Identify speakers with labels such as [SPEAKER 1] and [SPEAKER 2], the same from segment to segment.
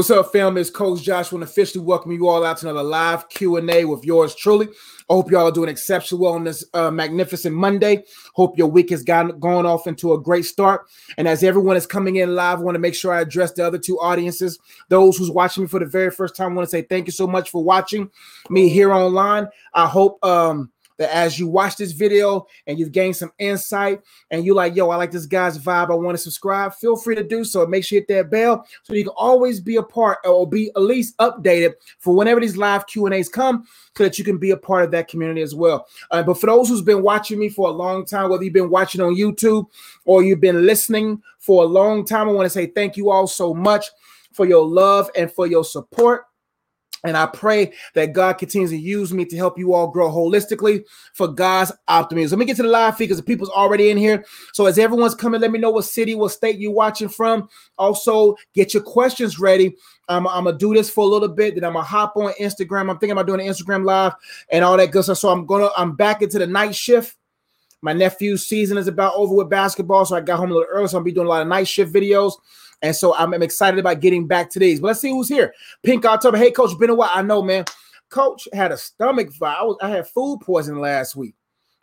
[SPEAKER 1] what's up, fam? It's Coach Josh. Want to officially welcome you all out to another live Q&A with yours truly. I hope y'all are doing exceptionally well on this uh, magnificent Monday. Hope your week has gone, gone off into a great start. And as everyone is coming in live, I want to make sure I address the other two audiences. Those who's watching me for the very first time, I want to say thank you so much for watching me here online. I hope um, that as you watch this video and you've gained some insight and you like, yo, I like this guy's vibe, I want to subscribe, feel free to do so. Make sure you hit that bell so you can always be a part or be at least updated for whenever these live Q&As come so that you can be a part of that community as well. Uh, but for those who's been watching me for a long time, whether you've been watching on YouTube or you've been listening for a long time, I want to say thank you all so much for your love and for your support. And I pray that God continues to use me to help you all grow holistically for God's optimism. Let me get to the live feed because the people's already in here. So as everyone's coming, let me know what city, what state you're watching from. Also, get your questions ready. I'm, I'm gonna do this for a little bit. Then I'm gonna hop on Instagram. I'm thinking about doing an Instagram live and all that good stuff. So I'm gonna I'm back into the night shift. My nephew's season is about over with basketball, so I got home a little early. So I'll be doing a lot of night shift videos. And so I'm, I'm excited about getting back to these. But let's see who's here. Pink October. Hey, coach, been a while. I know, man. Coach had a stomach. I was I had food poisoning last week.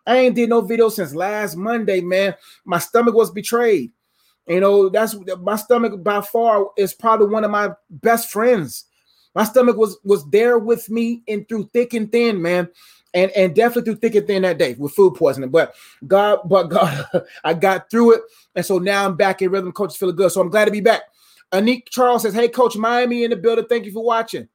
[SPEAKER 1] I ain't did no video since last Monday, man. My stomach was betrayed. You know, that's my stomach by far is probably one of my best friends. My stomach was was there with me and through thick and thin, man and and definitely through thick and thin that day with food poisoning. But God, but God, I got through it, and so now I'm back in rhythm. Coach feeling good, so I'm glad to be back. Anik Charles says, "Hey, Coach, Miami in the building. Thank you for watching.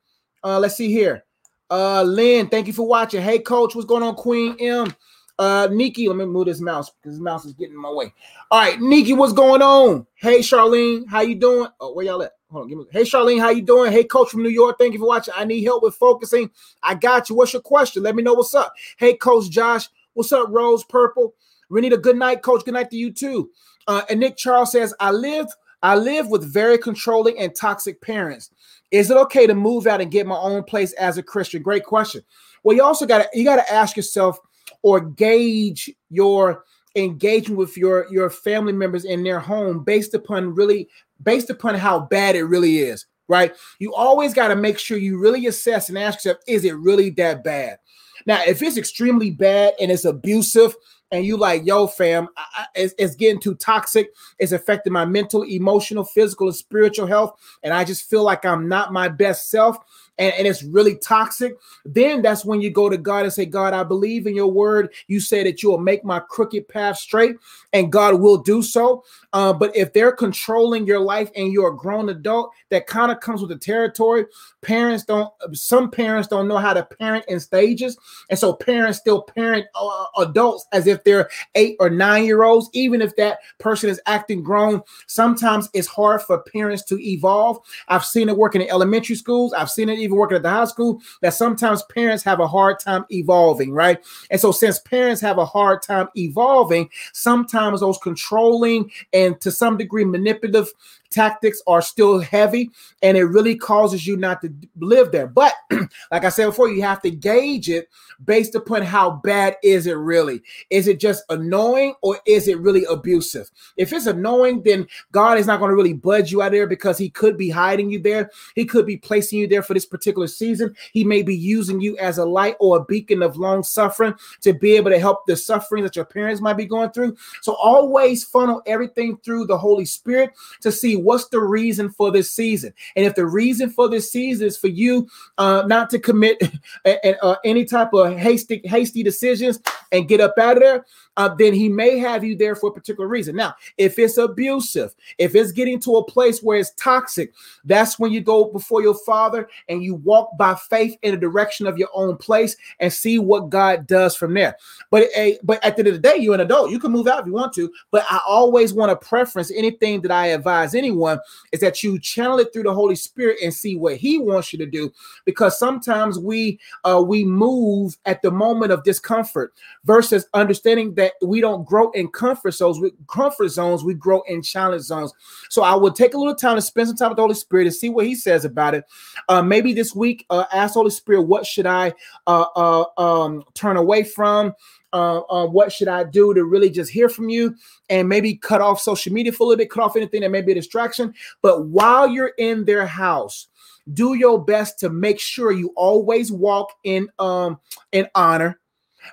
[SPEAKER 1] Uh, let's see here. Uh, Lynn, thank you for watching. Hey, Coach, what's going on, Queen M? Uh, Nikki, let me move this mouse because this mouse is getting in my way. All right, Nikki, what's going on? Hey, Charlene, how you doing? Oh, where y'all at? Hold on, give me. Hey, Charlene, how you doing? Hey, Coach from New York, thank you for watching. I need help with focusing. I got you. What's your question? Let me know what's up. Hey, Coach Josh, what's up, Rose Purple? We need a good night, Coach. Good night to you too. Uh, and Nick Charles says, I live, I live with very controlling and toxic parents. Is it okay to move out and get my own place as a Christian? Great question. Well, you also got to you got to ask yourself or gauge your engagement with your your family members in their home based upon really based upon how bad it really is right? You always got to make sure you really assess and ask yourself is it really that bad? Now if it's extremely bad and it's abusive and you like yo fam I, it's, it's getting too toxic it's affecting my mental emotional physical and spiritual health and i just feel like i'm not my best self and, and it's really toxic, then that's when you go to God and say, God, I believe in your word. You say that you will make my crooked path straight, and God will do so. Uh, but if they're controlling your life and you're a grown adult, that kind of comes with the territory. Parents don't, some parents don't know how to parent in stages. And so parents still parent uh, adults as if they're eight or nine year olds, even if that person is acting grown. Sometimes it's hard for parents to evolve. I've seen it working in elementary schools, I've seen it even working at the high school, that sometimes parents have a hard time evolving, right? And so, since parents have a hard time evolving, sometimes those controlling and to some degree manipulative tactics are still heavy and it really causes you not to live there. But like I said before, you have to gauge it based upon how bad is it really? Is it just annoying or is it really abusive? If it's annoying, then God is not going to really budge you out there because he could be hiding you there. He could be placing you there for this particular season. He may be using you as a light or a beacon of long suffering to be able to help the suffering that your parents might be going through. So always funnel everything through the Holy Spirit to see what's the reason for this season. And if the reason for this season is for you uh, not to commit uh, any type of hasty hasty decisions and get up out of there, uh, then he may have you there for a particular reason. Now, if it's abusive, if it's getting to a place where it's toxic, that's when you go before your father and you walk by faith in the direction of your own place and see what God does from there. But a but at the end of the day, you're an adult. You can move out if you want to. But I always want to preference anything that I advise anyone is that you channel it through the Holy Spirit and see what He wants you to do. Because sometimes we uh, we move at the moment of discomfort versus understanding that that we don't grow in comfort zones. With comfort zones, we grow in challenge zones. So I will take a little time to spend some time with the Holy Spirit and see what He says about it. Uh, maybe this week, uh, ask Holy Spirit, what should I uh, uh, um, turn away from? uh, uh, what should I do to really just hear from you and maybe cut off social media for a little bit, cut off anything that may be a distraction. But while you're in their house, do your best to make sure you always walk in um in honor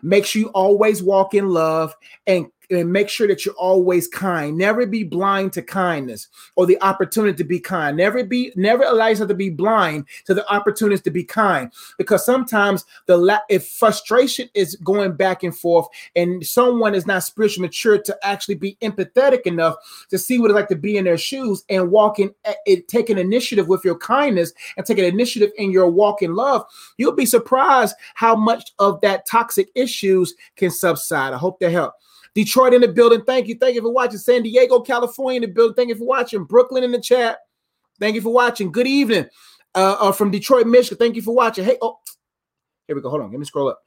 [SPEAKER 1] make sure you always walk in love and and make sure that you're always kind. Never be blind to kindness or the opportunity to be kind. Never be, never allow yourself to be blind to the opportunities to be kind. Because sometimes the la- if frustration is going back and forth, and someone is not spiritually mature to actually be empathetic enough to see what it's like to be in their shoes and walking, eh, it take an initiative with your kindness and take an initiative in your walk in love, you'll be surprised how much of that toxic issues can subside. I hope that helped. Detroit in the building. Thank you. Thank you for watching. San Diego, California in the building. Thank you for watching. Brooklyn in the chat. Thank you for watching. Good evening. Uh, uh, from Detroit, Michigan. Thank you for watching. Hey, oh, here we go. Hold on. Let me scroll up.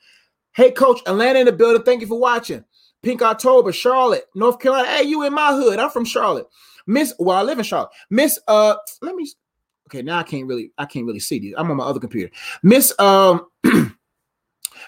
[SPEAKER 1] Hey, Coach Atlanta in the building. Thank you for watching. Pink October, Charlotte, North Carolina. Hey, you in my hood. I'm from Charlotte. Miss, well, I live in Charlotte. Miss, uh, let me. Okay, now I can't really, I can't really see these. I'm on my other computer. Miss, um.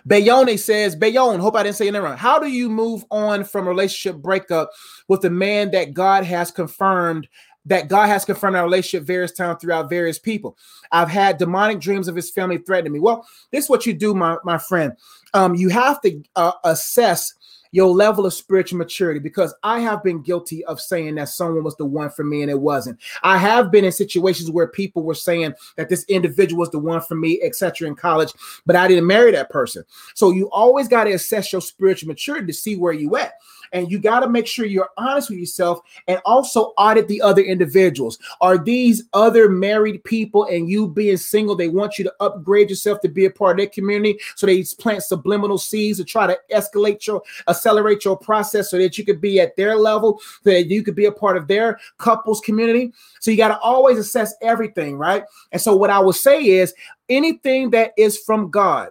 [SPEAKER 1] Bayone says, Bayone, hope I didn't say it wrong. How do you move on from relationship breakup with a man that God has confirmed that God has confirmed our relationship various times throughout various people. I've had demonic dreams of his family threatening me. Well, this is what you do, my, my friend. Um, you have to uh, assess your level of spiritual maturity because I have been guilty of saying that someone was the one for me and it wasn't. I have been in situations where people were saying that this individual was the one for me, etc. in college, but I didn't marry that person. So you always got to assess your spiritual maturity to see where you at and you got to make sure you're honest with yourself and also audit the other individuals. Are these other married people and you being single, they want you to upgrade yourself to be a part of their community so they plant subliminal seeds to try to escalate your accelerate your process so that you could be at their level, so that you could be a part of their couples community. So you got to always assess everything, right? And so what I would say is anything that is from God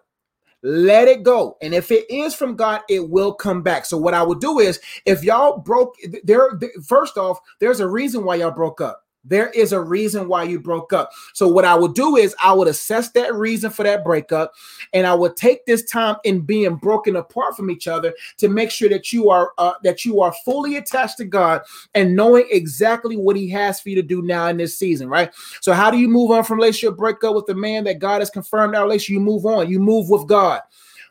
[SPEAKER 1] let it go. And if it is from God, it will come back. So what I would do is if y'all broke there, first off, there's a reason why y'all broke up. There is a reason why you broke up. So what I would do is I would assess that reason for that breakup and I would take this time in being broken apart from each other to make sure that you are uh, that you are fully attached to God and knowing exactly what he has for you to do now in this season, right? So how do you move on from relationship breakup with the man that God has confirmed our relationship? You move on. You move with God.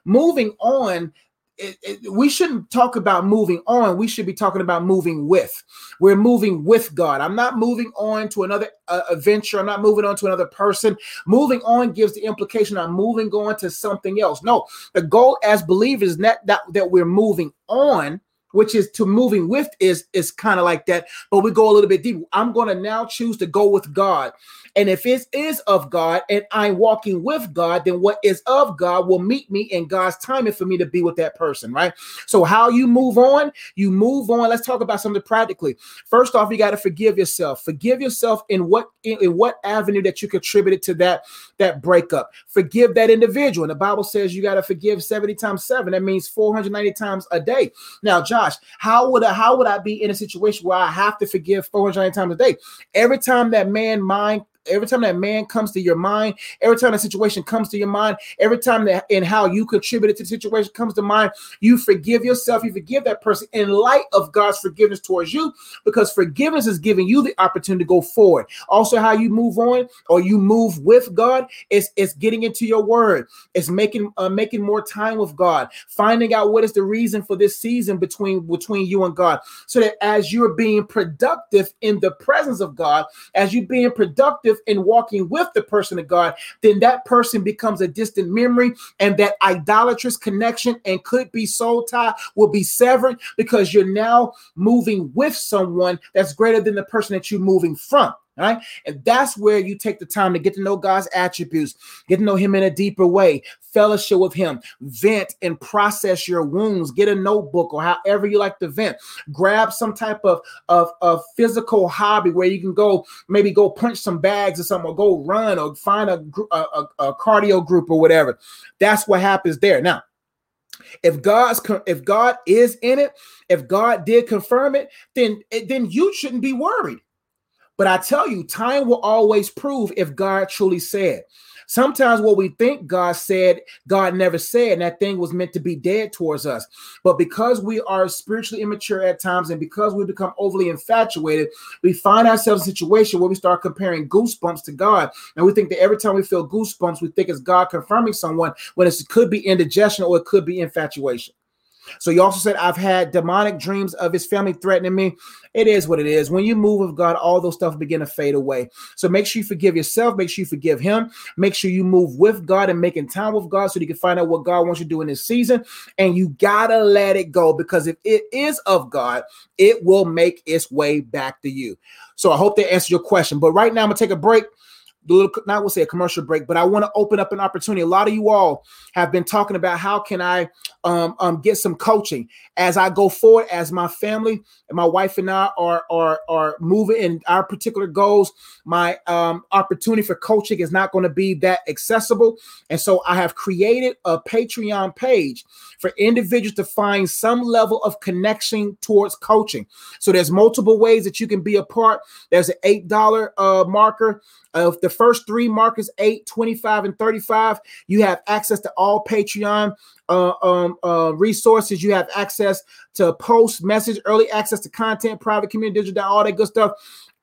[SPEAKER 1] Moving on it, it, we shouldn't talk about moving on. We should be talking about moving with. We're moving with God. I'm not moving on to another uh, adventure. I'm not moving on to another person. Moving on gives the implication I'm moving on to something else. No, the goal as believers is not that, that we're moving on which is to moving with is is kind of like that but we go a little bit deeper i'm going to now choose to go with god and if it is of God and I'm walking with God, then what is of God will meet me in God's timing for me to be with that person, right? So, how you move on, you move on. Let's talk about something practically. First off, you got to forgive yourself. Forgive yourself in what in, in what avenue that you contributed to that that breakup. Forgive that individual. And the Bible says you got to forgive 70 times 7. That means 490 times a day. Now, Josh, how would I how would I be in a situation where I have to forgive 490 times a day? Every time that man mind every time that man comes to your mind, every time a situation comes to your mind, every time that and how you contributed to the situation comes to mind, you forgive yourself, you forgive that person in light of God's forgiveness towards you, because forgiveness is giving you the opportunity to go forward. Also, how you move on or you move with God is it's getting into your word, it's making uh, making more time with God, finding out what is the reason for this season between between you and God, so that as you're being productive in the presence of God, as you are being productive in walking with the person of God, then that person becomes a distant memory, and that idolatrous connection and could be soul tie will be severed because you're now moving with someone that's greater than the person that you're moving from. Right. And that's where you take the time to get to know God's attributes, get to know Him in a deeper way, fellowship with Him, vent and process your wounds, get a notebook or however you like to vent. Grab some type of, of, of physical hobby where you can go, maybe go punch some bags or something, or go run or find a, a, a cardio group or whatever. That's what happens there. Now, if God's if God is in it, if God did confirm it, then then you shouldn't be worried But I tell you, time will always prove if God truly said. Sometimes what we think God said, God never said, and that thing was meant to be dead towards us. But because we are spiritually immature at times and because we become overly infatuated, we find ourselves in a situation where we start comparing goosebumps to God. And we think that every time we feel goosebumps, we think it's God confirming someone when it could be indigestion or it could be infatuation. So you also said, I've had demonic dreams of his family threatening me. It is what it is. When you move with God, all those stuff begin to fade away. So make sure you forgive yourself. Make sure you forgive him. Make sure you move with God and making time with God so you can find out what God wants you to do in this season. And you gotta let it go because if it is of God, it will make its way back to you. So I hope that answers your question. But right now, I'm gonna take a break the little not we'll say a commercial break, but I want to open up an opportunity. A lot of you all have been talking about how can I um, um, get some coaching as I go forward, as my family and my wife and I are are are moving in our particular goals. My um, opportunity for coaching is not going to be that accessible, and so I have created a Patreon page for individuals to find some level of connection towards coaching. So there's multiple ways that you can be a part. There's an eight dollar uh, marker of the first three markers 8 25 and 35 you have access to all patreon uh, um, uh, resources. You have access to post message early access to content private community digital all that good stuff.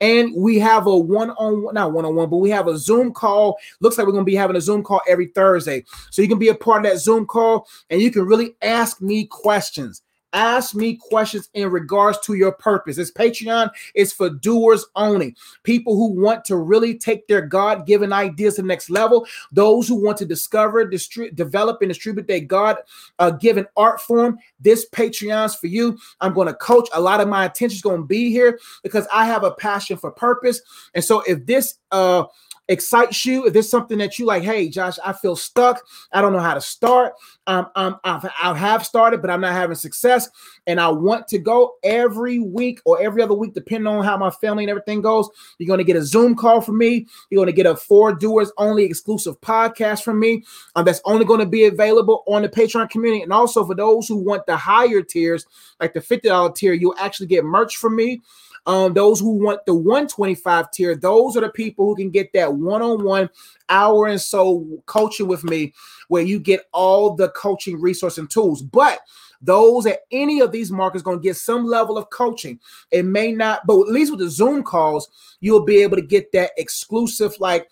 [SPEAKER 1] And we have a one-on-one not one-on-one but we have a zoom call. Looks like we're going to be having a zoom call every thursday. So you can be a part of that zoom call and you can really ask me questions ask me questions in regards to your purpose. This Patreon is for doers only. People who want to really take their God given ideas to the next level, those who want to discover, distri- develop, and distribute their God uh, given art form. This Patreon's for you. I'm going to coach. A lot of my attention is going to be here because I have a passion for purpose. And so if this, uh, excites you, if there's something that you like, hey, Josh, I feel stuck. I don't know how to start. Um, um, I've, I have started, but I'm not having success. And I want to go every week or every other week, depending on how my family and everything goes. You're going to get a Zoom call from me. You're going to get a for doers only exclusive podcast from me. Um, that's only going to be available on the Patreon community. And also for those who want the higher tiers, like the $50 tier, you'll actually get merch from me. Um, those who want the 125 tier, those are the people who can get that one-on-one hour and so coaching with me, where you get all the coaching resource and tools. But those at any of these markets going to get some level of coaching. It may not, but at least with the Zoom calls, you'll be able to get that exclusive, like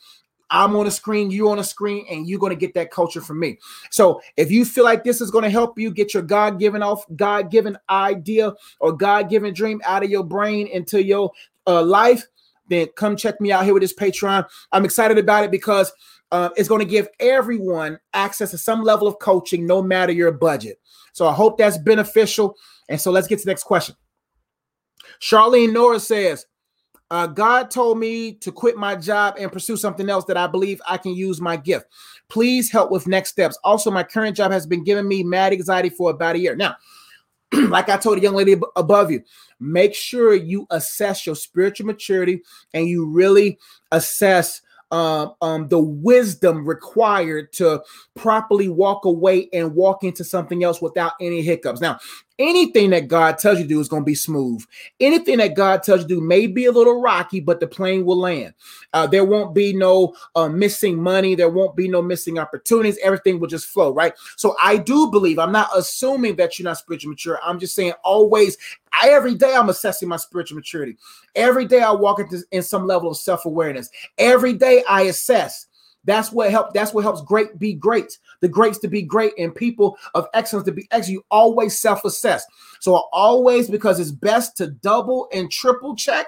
[SPEAKER 1] I'm on a screen, you on a screen, and you're going to get that culture from me. So if you feel like this is going to help you get your God given off, God given idea or God given dream out of your brain into your uh, life, then come check me out here with this Patreon. I'm excited about it because uh, it's going to give everyone access to some level of coaching, no matter your budget. So I hope that's beneficial. And so let's get to the next question. Charlene Nora says, uh, God told me to quit my job and pursue something else that I believe I can use my gift. Please help with next steps. Also, my current job has been giving me mad anxiety for about a year. Now, like I told the young lady above you, make sure you assess your spiritual maturity and you really assess um, um, the wisdom required to properly walk away and walk into something else without any hiccups. Now, anything that God tells you to do is going to be smooth. Anything that God tells you to do may be a little rocky, but the plane will land. Uh, there won't be no uh, missing money. There won't be no missing opportunities. Everything will just flow, right? So I do believe, I'm not assuming that you're not spiritually mature. I'm just saying always, I, every day I'm assessing my spiritual maturity. Every day I walk into in some level of self-awareness. Every day I assess that's what helps. That's what helps great be great. The greats to be great and people of excellence to be excellent. You always self-assess. So always, because it's best to double and triple check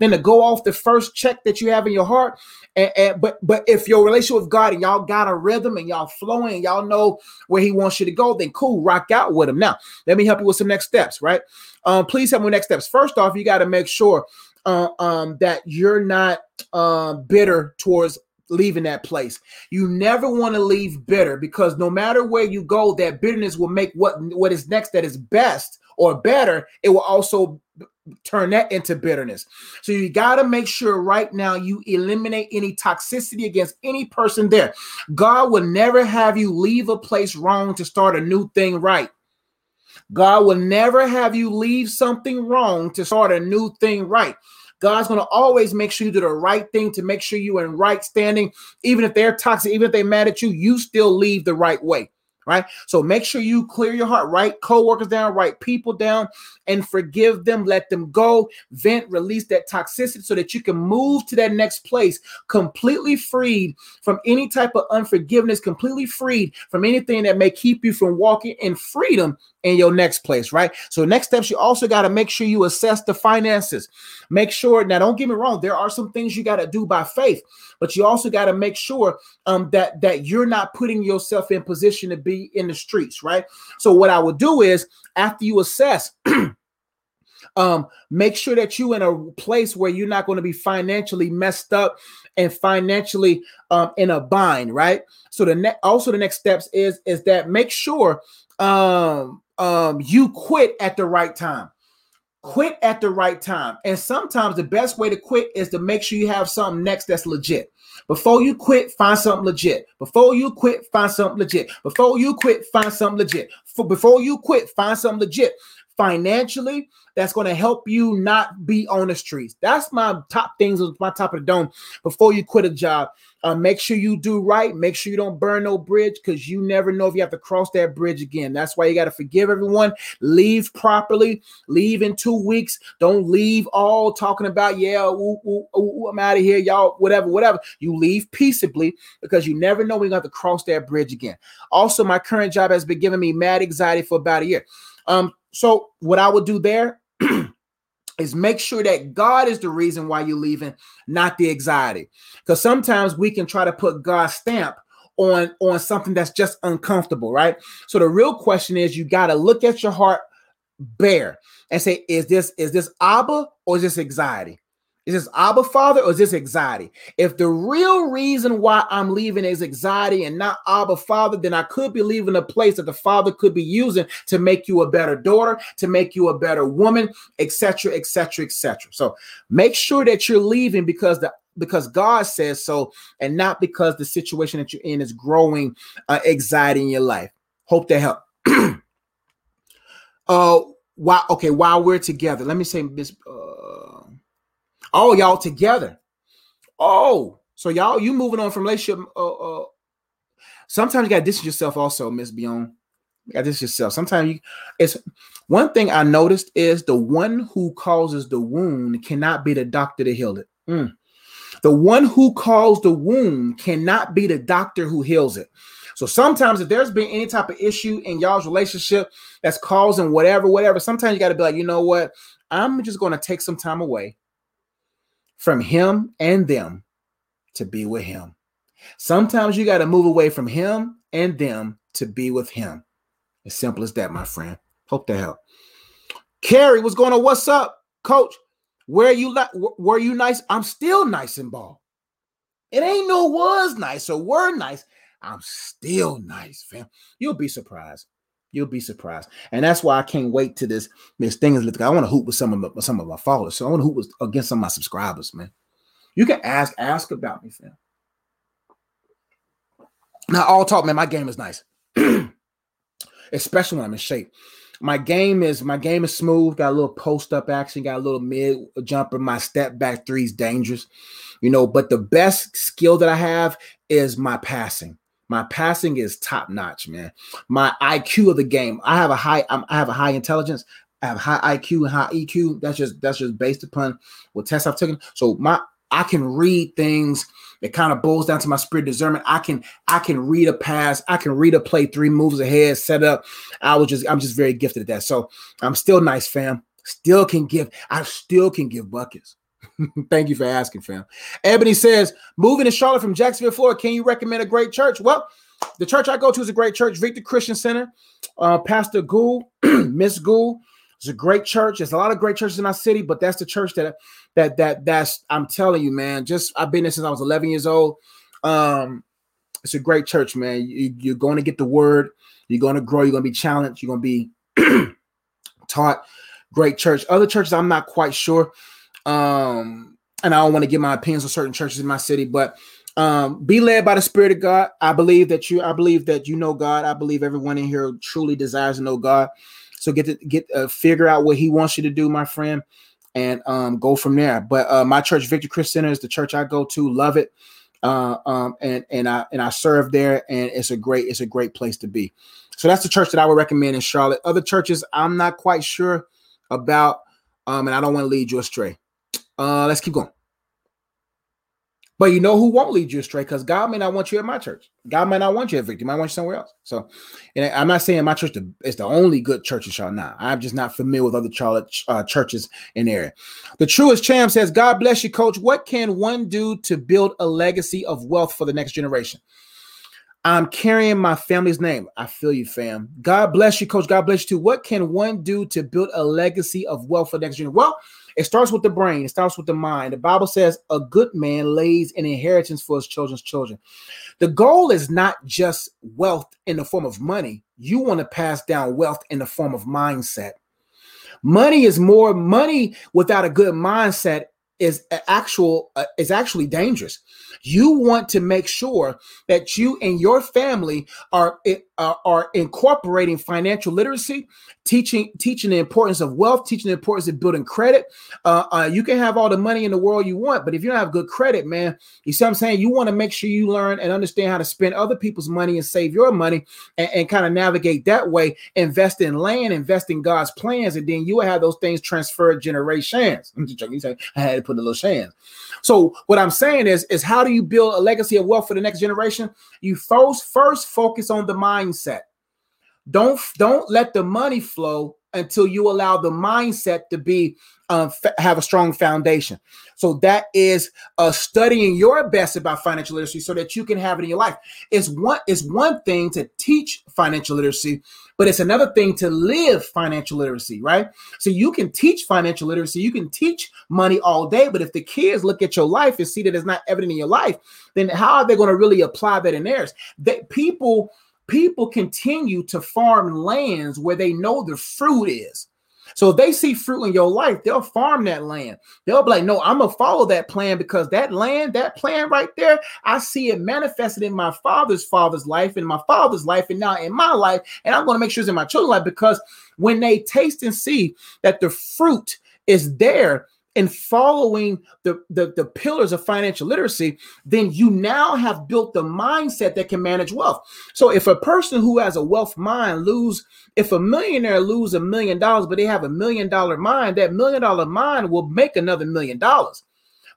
[SPEAKER 1] than to go off the first check that you have in your heart. And, and but but if your relationship with God and y'all got a rhythm and y'all flowing and y'all know where He wants you to go, then cool, rock out with Him. Now, let me help you with some next steps. Right? Um, please help me with next steps. First off, you got to make sure uh, um, that you're not uh, bitter towards leaving that place. You never want to leave bitter because no matter where you go, that bitterness will make what what is next that is best or better, it will also turn that into bitterness. So you got to make sure right now you eliminate any toxicity against any person there. God will never have you leave a place wrong to start a new thing right. God will never have you leave something wrong to start a new thing right. God's going to always make sure you do the right thing to make sure you're in right standing. Even if they're toxic, even if they're mad at you, you still leave the right way right? So make sure you clear your heart, write co-workers down, write people down, and forgive them, let them go, vent, release that toxicity so that you can move to that next place completely freed from any type of unforgiveness, completely freed from anything that may keep you from walking in freedom in your next place, right? So next steps, you also got to make sure you assess the finances. Make sure, now don't get me wrong, there are some things you got to do by faith, but you also got to make sure um, that that you're not putting yourself in position to be in the streets, right? So what I would do is after you assess um make sure that you in a place where you're not going to be financially messed up and financially um in a bind right so the next also the next steps is is that make sure um um, you quit at the right time. Quit at the right time. And sometimes the best way to quit is to make sure you have something next that's legit. Before you quit, find something legit. Before you quit, find something legit. Before you quit, find something legit. For, before you quit, find something legit financially that's going to help you not be on the streets. That's my top things, my top of the dome. Before you quit a job, uh, make sure you do right. Make sure you don't burn no bridge because you never know if you have to cross that bridge again. That's why you got to forgive everyone. Leave properly. Leave in two weeks. Don't leave all talking about, yeah, ooh, ooh, ooh, I'm out of here, y'all, whatever, whatever. You leave peaceably because you never know when you have to cross that bridge again. Also, my current job has been giving me mad anxiety for about a year. Um, so what I would do there is make sure that God is the reason why you're leaving, not the anxiety. Because sometimes we can try to put God's stamp on on something that's just uncomfortable, right? So the real question is you got to look at your heart bare and say, is this is this Abba or is this anxiety? Is this Abba Father or is this anxiety? If the real reason why I'm leaving is anxiety and not Abba Father, then I could be leaving a place that the Father could be using to make you a better daughter, to make you a better woman, etc., etc., etc. So make sure that you're leaving because the because God says so, and not because the situation that you're in is growing uh, anxiety in your life. Hope that help. uh, while okay, while we're together, let me say, Miss. Uh, Oh, y'all together. Oh, so y'all you moving on from relationship. Uh, uh, sometimes you gotta distance yourself also, Miss Beyond. You gotta distance yourself. Sometimes you it's one thing I noticed is the one who causes the wound cannot be the doctor to heal it. Mm. The one who caused the wound cannot be the doctor who heals it. So sometimes if there's been any type of issue in y'all's relationship that's causing whatever, whatever, sometimes you got to be like, you know what? I'm just going to take some time away from him and them to be with him. Sometimes you got to move away from him and them to be with him. As simple as that, my friend. Hope to help. Carrie, what's going on? What's up, coach? Where you like were you nice? I'm still nice and ball. It ain't no was nice or were nice. I'm still nice, fam. You'll be surprised. You'll be surprised, and that's why I can't wait to this this thing is. I want to hoop with some of my, some of my followers, so I want to hoop with, against some of my subscribers, man. You can ask ask about me, fam. Now, all talk, man. My game is nice, especially when I'm in shape. My game is my game is smooth. Got a little post up action. Got a little mid jumper. My step back three is dangerous, you know. But the best skill that I have is my passing. My passing is top notch, man. My IQ of the game. I have a high. I'm, I have a high intelligence. I have high IQ and high EQ. That's just that's just based upon what tests I've taken. So my I can read things. It kind of boils down to my spirit discernment. I can I can read a pass. I can read a play three moves ahead, set up. I was just I'm just very gifted at that. So I'm still nice, fam. Still can give. I still can give buckets. Thank you for asking, fam. Ebony says, moving to Charlotte from Jacksonville, Florida. Can you recommend a great church? Well, the church I go to is a great church, Victory Christian Center. Uh, Pastor Gould, Miss Gould, it's a great church. There's a lot of great churches in our city, but that's the church that that that that's I'm telling you, man. Just I've been there since I was 11 years old. Um, it's a great church, man. You, you're going to get the word. You're going to grow. You're going to be challenged. You're going to be taught. Great church. Other churches, I'm not quite sure. Um, and I don't want to give my opinions on certain churches in my city, but um, be led by the Spirit of God. I believe that you, I believe that you know God. I believe everyone in here truly desires to know God. So get to get uh, figure out what He wants you to do, my friend. and um, go from there. But uh, my church, Victory Christian Center, is the church I go to. Love it, uh, um, and and I and I serve there, and it's a great it's a great place to be. So that's the church that I would recommend in Charlotte. Other churches, I'm not quite sure about, um, and I don't want to lead you astray. Uh, let's keep going. But you know who won't lead you astray because God may not want you at my church. God may not want you at Victory. He might want you somewhere else. So, and I'm not saying my church is the only good church in Charlotte. Now, I'm just not familiar with other Charlotte uh, churches in the area. The truest champ says, God bless you, coach. What can one do to build a legacy of wealth for the next generation? I'm carrying my family's name. I feel you, fam. God bless you, coach. God bless you too. What can one do to build a legacy of wealth for the next generation? Well, it starts with the brain, it starts with the mind. The Bible says a good man lays an inheritance for his children's children. The goal is not just wealth in the form of money, you want to pass down wealth in the form of mindset. Money is more money without a good mindset is actual uh, is actually dangerous you want to make sure that you and your family are uh, are incorporating financial literacy, teaching teaching the importance of wealth, teaching the importance of building credit. Uh, uh, you can have all the money in the world you want, but if you don't have good credit, man, you see what I'm saying? You want to make sure you learn and understand how to spend other people's money and save your money and, and kind of navigate that way. Invest in land, invest in God's plans, and then you will have those things transferred generations. I'm just joking. You say I had to put a little chance. So what I'm saying is, is how do you build a legacy of wealth for the next generation? You first first focus on the mindset. Don't don't let the money flow until you allow the mindset to be um, f- have a strong foundation. So that is uh, studying your best about financial literacy so that you can have it in your life. It's one it's one thing to teach financial literacy, but it's another thing to live financial literacy, right? So you can teach financial literacy, you can teach money all day, but if the kids look at your life and see that it's not evident in your life, then how are they going to really apply that in theirs? That people people continue to farm lands where they know the fruit is. So if they see fruit in your life, they'll farm that land. They'll be like, no, I'm gonna follow that plan because that land, that plan right there, I see it manifested in my father's father's life, in my father's life, and now in my life, and I'm gonna make sure it's in my children's life because when they taste and see that the fruit is there, and following the, the, the pillars of financial literacy, then you now have built the mindset that can manage wealth. So if a person who has a wealth mind lose, if a millionaire lose a million dollars, but they have a million dollar mind, that million dollar mind will make another million dollars.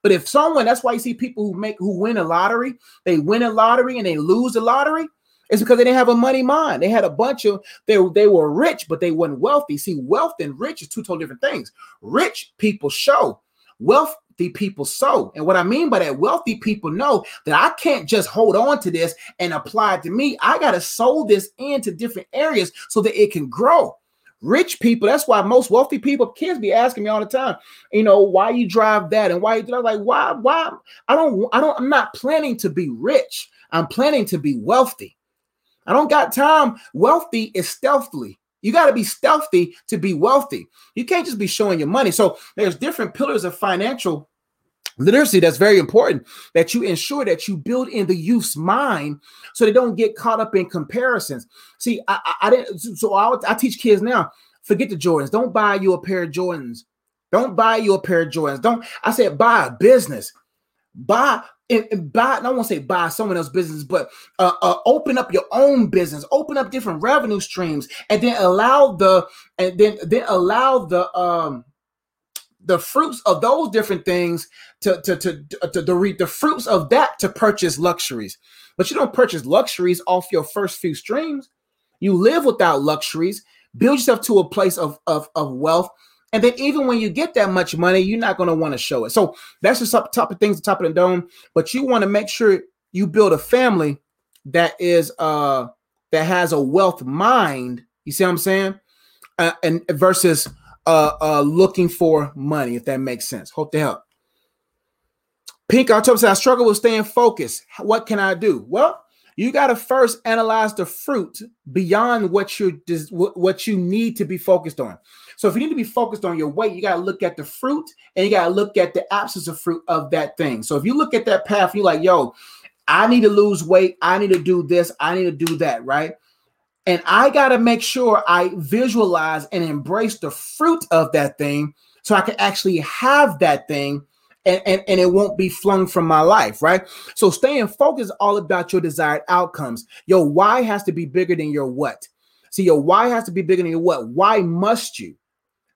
[SPEAKER 1] But if someone, that's why you see people who make who win a lottery, they win a lottery and they lose a lottery. It's because they didn't have a money mind. They had a bunch of they, they were rich, but they weren't wealthy. See, wealth and rich is two totally different things. Rich people show, wealthy people sow. And what I mean by that, wealthy people know that I can't just hold on to this and apply it to me. I got to sow this into different areas so that it can grow. Rich people, that's why most wealthy people, kids be asking me all the time, you know, why you drive that and why you do. Like, why, why? I don't, I don't, I'm not planning to be rich. I'm planning to be wealthy. I don't got time. Wealthy is stealthily. You got to be stealthy to be wealthy. You can't just be showing your money. So there's different pillars of financial literacy that's very important that you ensure that you build in the youth's mind so they don't get caught up in comparisons. See, I, I, I didn't. So I, I teach kids now. Forget the Jordans. Don't buy you a pair of Jordans. Don't buy you a pair of Jordans. Don't. I said buy a business. Buy and, and buy, I won't say buy someone else's business, but uh, uh, open up your own business, open up different revenue streams, and then allow the and then then allow the um the fruits of those different things to to to to, to reap the fruits of that to purchase luxuries. But you don't purchase luxuries off your first few streams. You live without luxuries. Build yourself to a place of, of, of wealth and then even when you get that much money, you're not going to want to show it. So that's just up top of things, top of the dome. But you want to make sure you build a family that is uh that has a wealth mind. You see what I'm saying? Uh, and versus uh uh looking for money, if that makes sense. Hope to help. Pink October says, I struggle with staying focused. What can I do? Well, you got to first analyze the fruit beyond what you what you need to be focused on. So if you need to be focused on your weight, you got to look at the fruit and you got to look at the absence of fruit of that thing. So if you look at that path, you're like, yo, I need to lose weight. I need to do this. I need to do that. Right. And I got to make sure I visualize and embrace the fruit of that thing so I can actually have that thing and, and, and it won't be flung from my life, right? So staying focused all about your desired outcomes. Your why has to be bigger than your what. See, your why has to be bigger than your what. Why must you?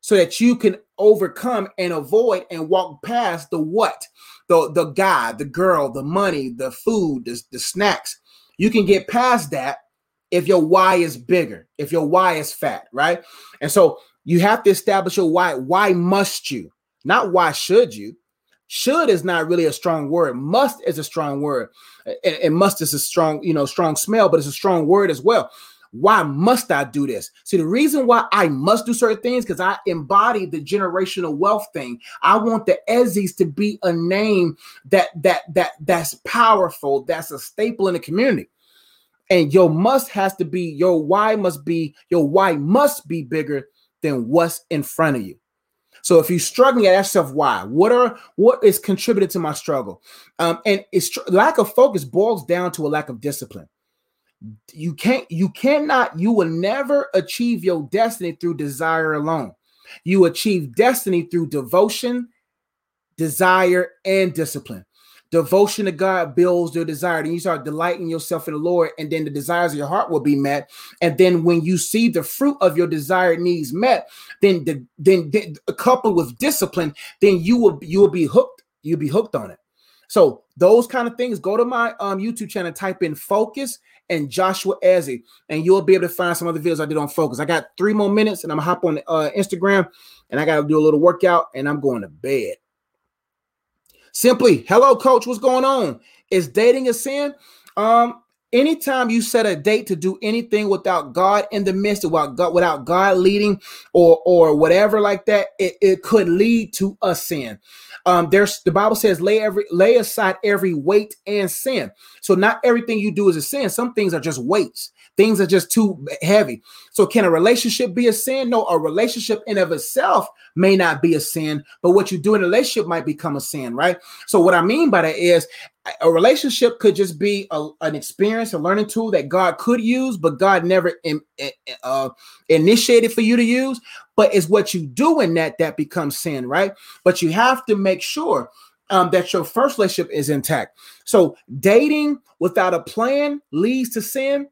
[SPEAKER 1] So that you can overcome and avoid and walk past the what, the, the guy, the girl, the money, the food, the, the snacks. You can get past that if your why is bigger, if your why is fat, right? And so you have to establish your why. Why must you? Not why should you? Should is not really a strong word. Must is a strong word. And, and must is a strong, you know, strong smell, but it's a strong word as well. Why must I do this? See, the reason why I must do certain things because I embody the generational wealth thing. I want the Ezzies to be a name that that that that's powerful, that's a staple in the community. And your must has to be your why must be your why must be bigger than what's in front of you. So if you're struggling, ask yourself why. What are what is contributed to my struggle? Um, and it's lack of focus boils down to a lack of discipline. You can't, you cannot, you will never achieve your destiny through desire alone. You achieve destiny through devotion, desire, and discipline. Devotion to God builds your desire. and you start delighting yourself in the Lord, and then the desires of your heart will be met. And then when you see the fruit of your desired needs met, then the then, then coupled with discipline, then you will you will be hooked. You'll be hooked on it. So those kind of things. Go to my um YouTube channel, type in focus and Joshua Ezzy, and you'll be able to find some other videos I did on focus. I got three more minutes, and I'm gonna hop on uh, Instagram, and I gotta do a little workout, and I'm going to bed. Simply, hello, coach. What's going on? Is dating a sin? Um, anytime you set a date to do anything without God in the midst, without God, without God leading, or or whatever like that, it, it could lead to a sin. Um, there's the Bible says lay every lay aside every weight and sin. So not everything you do is a sin. Some things are just weights. Things are just too heavy. So can a relationship be a sin? No, a relationship in of itself may not be a sin, but what you do in a relationship might become a sin, right? So what I mean by that is a relationship could just be a, an experience, a learning tool that God could use, but God never in, uh, initiated for you to use. But it's what you do in that that becomes sin, right? But you have to make sure um, that your first relationship is intact. So dating without a plan leads to sin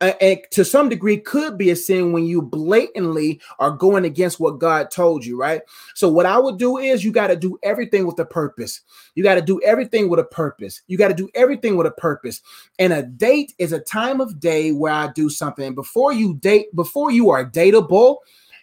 [SPEAKER 1] and to some degree could be a sin when you blatantly are going against what God told you, right? So what I would do is you got to do everything with a purpose. You got to do everything with a purpose. You got to do everything with a purpose. And a date is a time of day where I do something. Before you date, before you are dateable,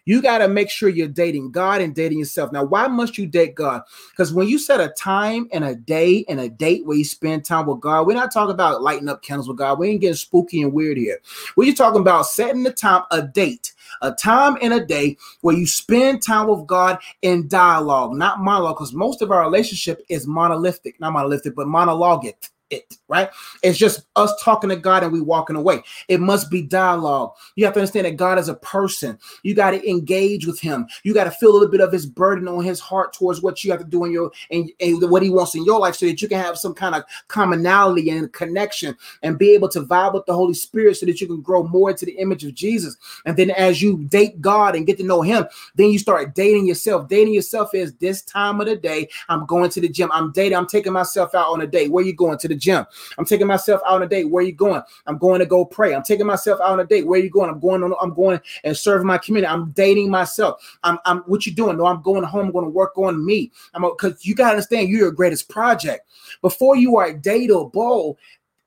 [SPEAKER 1] you got to make sure you're dating God and dating yourself. Now, why must you date God? Because when you set a time and a day and a date where you spend time with God, we're not talking about lighting up candles with God. We ain't getting spooky and weird here. We're talking about setting the time, a date, a time and a day where you spend time with God in dialogue, not monologue, because most of our relationship is monolithic, not monolithic, but monologic it, right? It's just us talking to God and we walking away. It must be dialogue. You have to understand that God is a person. You got to engage with him. You got to feel a little bit of his burden on his heart towards what you have to do in your and, and what he wants in your life so that you can have some kind of commonality and connection and be able to vibe with the Holy Spirit so that you can grow more into the image of Jesus. And then as you date God and get to know him, then you start dating yourself. Dating yourself is this time of the day. I'm going to the gym. I'm dating. I'm taking myself out on a date. Where you going to the the gym. I'm taking myself out on a date. Where are you going? I'm going to go pray. I'm taking myself out on a date. Where are you going? I'm going on, I'm going and serving my community. I'm dating myself. I'm, I'm what you doing? No, I'm going home. I'm going to work on me. I'm because you gotta understand you're your greatest project. Before you are dateable,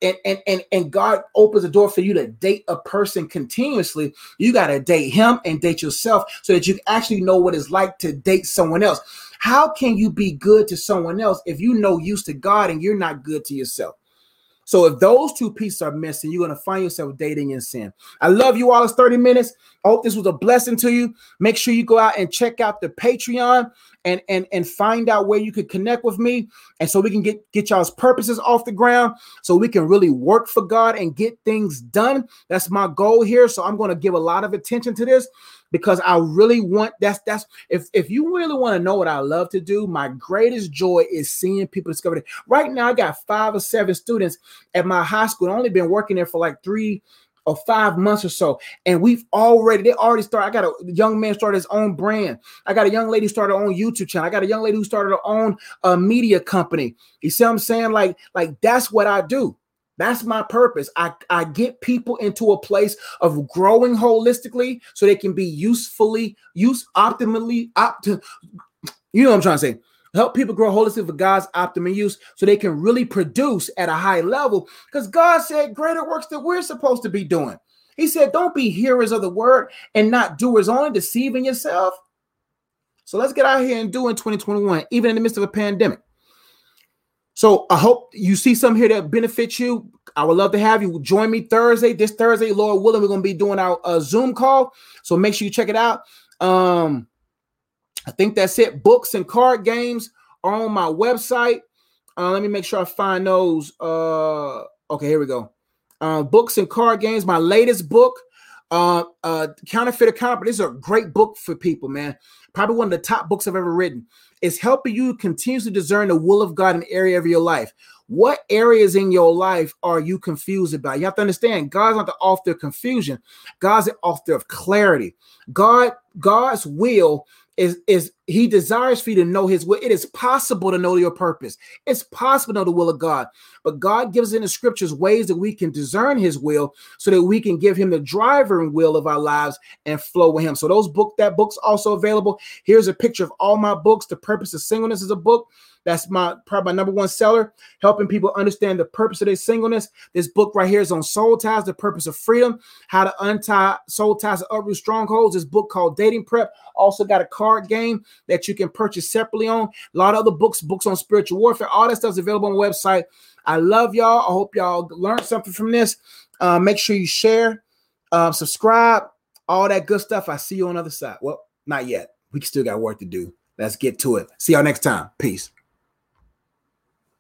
[SPEAKER 1] and, and and and God opens the door for you to date a person continuously, you got to date him and date yourself so that you actually know what it's like to date someone else. How can you be good to someone else if you know used to God and you're not good to yourself? So if those two pieces are missing, you're to find yourself dating in sin. I love you all. It's 30 minutes. I hope this was a blessing to you. Make sure you go out and check out the Patreon and and and find out where you could connect with me and so we can get get y'all's purposes off the ground so we can really work for God and get things done. That's my goal here. So I'm going to give a lot of attention to this because I really want that's that's if if you really want to know what I love to do, my greatest joy is seeing people discover it. Right now, I got five or seven students at my high school. I've only been working there for like three or five months or so. And we've already, they already started. I got a young man started his own brand. I got a young lady started her own YouTube channel. I got a young lady who started her own uh, media company. You see what I'm saying? Like, like that's what I do. That's my purpose. I, I get people into a place of growing holistically so they can be usefully, use optimally, opt you know what I'm trying to say. Help people grow holistically for God's optimum use so they can really produce at a high level. Because God said greater works that we're supposed to be doing. He said, Don't be hearers of the word and not doers only, deceiving yourself. So let's get out here and do in 2021, even in the midst of a pandemic. So I hope you see some here that benefits you. I would love to have you join me Thursday. This Thursday, Lord willing, we're going to be doing our uh, Zoom call. So make sure you check it out. Um, I think that's it. Books and card games are on my website. Uh, let me make sure I find those. Uh, okay, here we go. Uh, books and card games. My latest book, uh, uh, Counterfeit Account. This is a great book for people, man. Probably one of the top books I've ever written It's helping you continuously discern the will of God in area of your life. What areas in your life are you confused about? You have to understand God's not the author of confusion, God's the author of clarity. God, God's will is is he desires for you to know his will. It is possible to know your purpose. It's possible to know the will of God. But God gives in the scriptures ways that we can discern his will so that we can give him the driver and will of our lives and flow with him. So those book that book's also available. Here's a picture of all my books. The Purpose of Singleness is a book. That's my probably my number one seller, helping people understand the purpose of their singleness. This book right here is on soul ties, the purpose of freedom, how to untie soul ties and uproot strongholds. This book called Dating Prep. Also got a card game that you can purchase separately on. A lot of other books, books on spiritual warfare. All that stuff's available on the website. I love y'all. I hope y'all learned something from this. Uh, make sure you share, uh, subscribe, all that good stuff. I see you on the other side. Well, not yet. We still got work to do. Let's get to it. See y'all next time. Peace.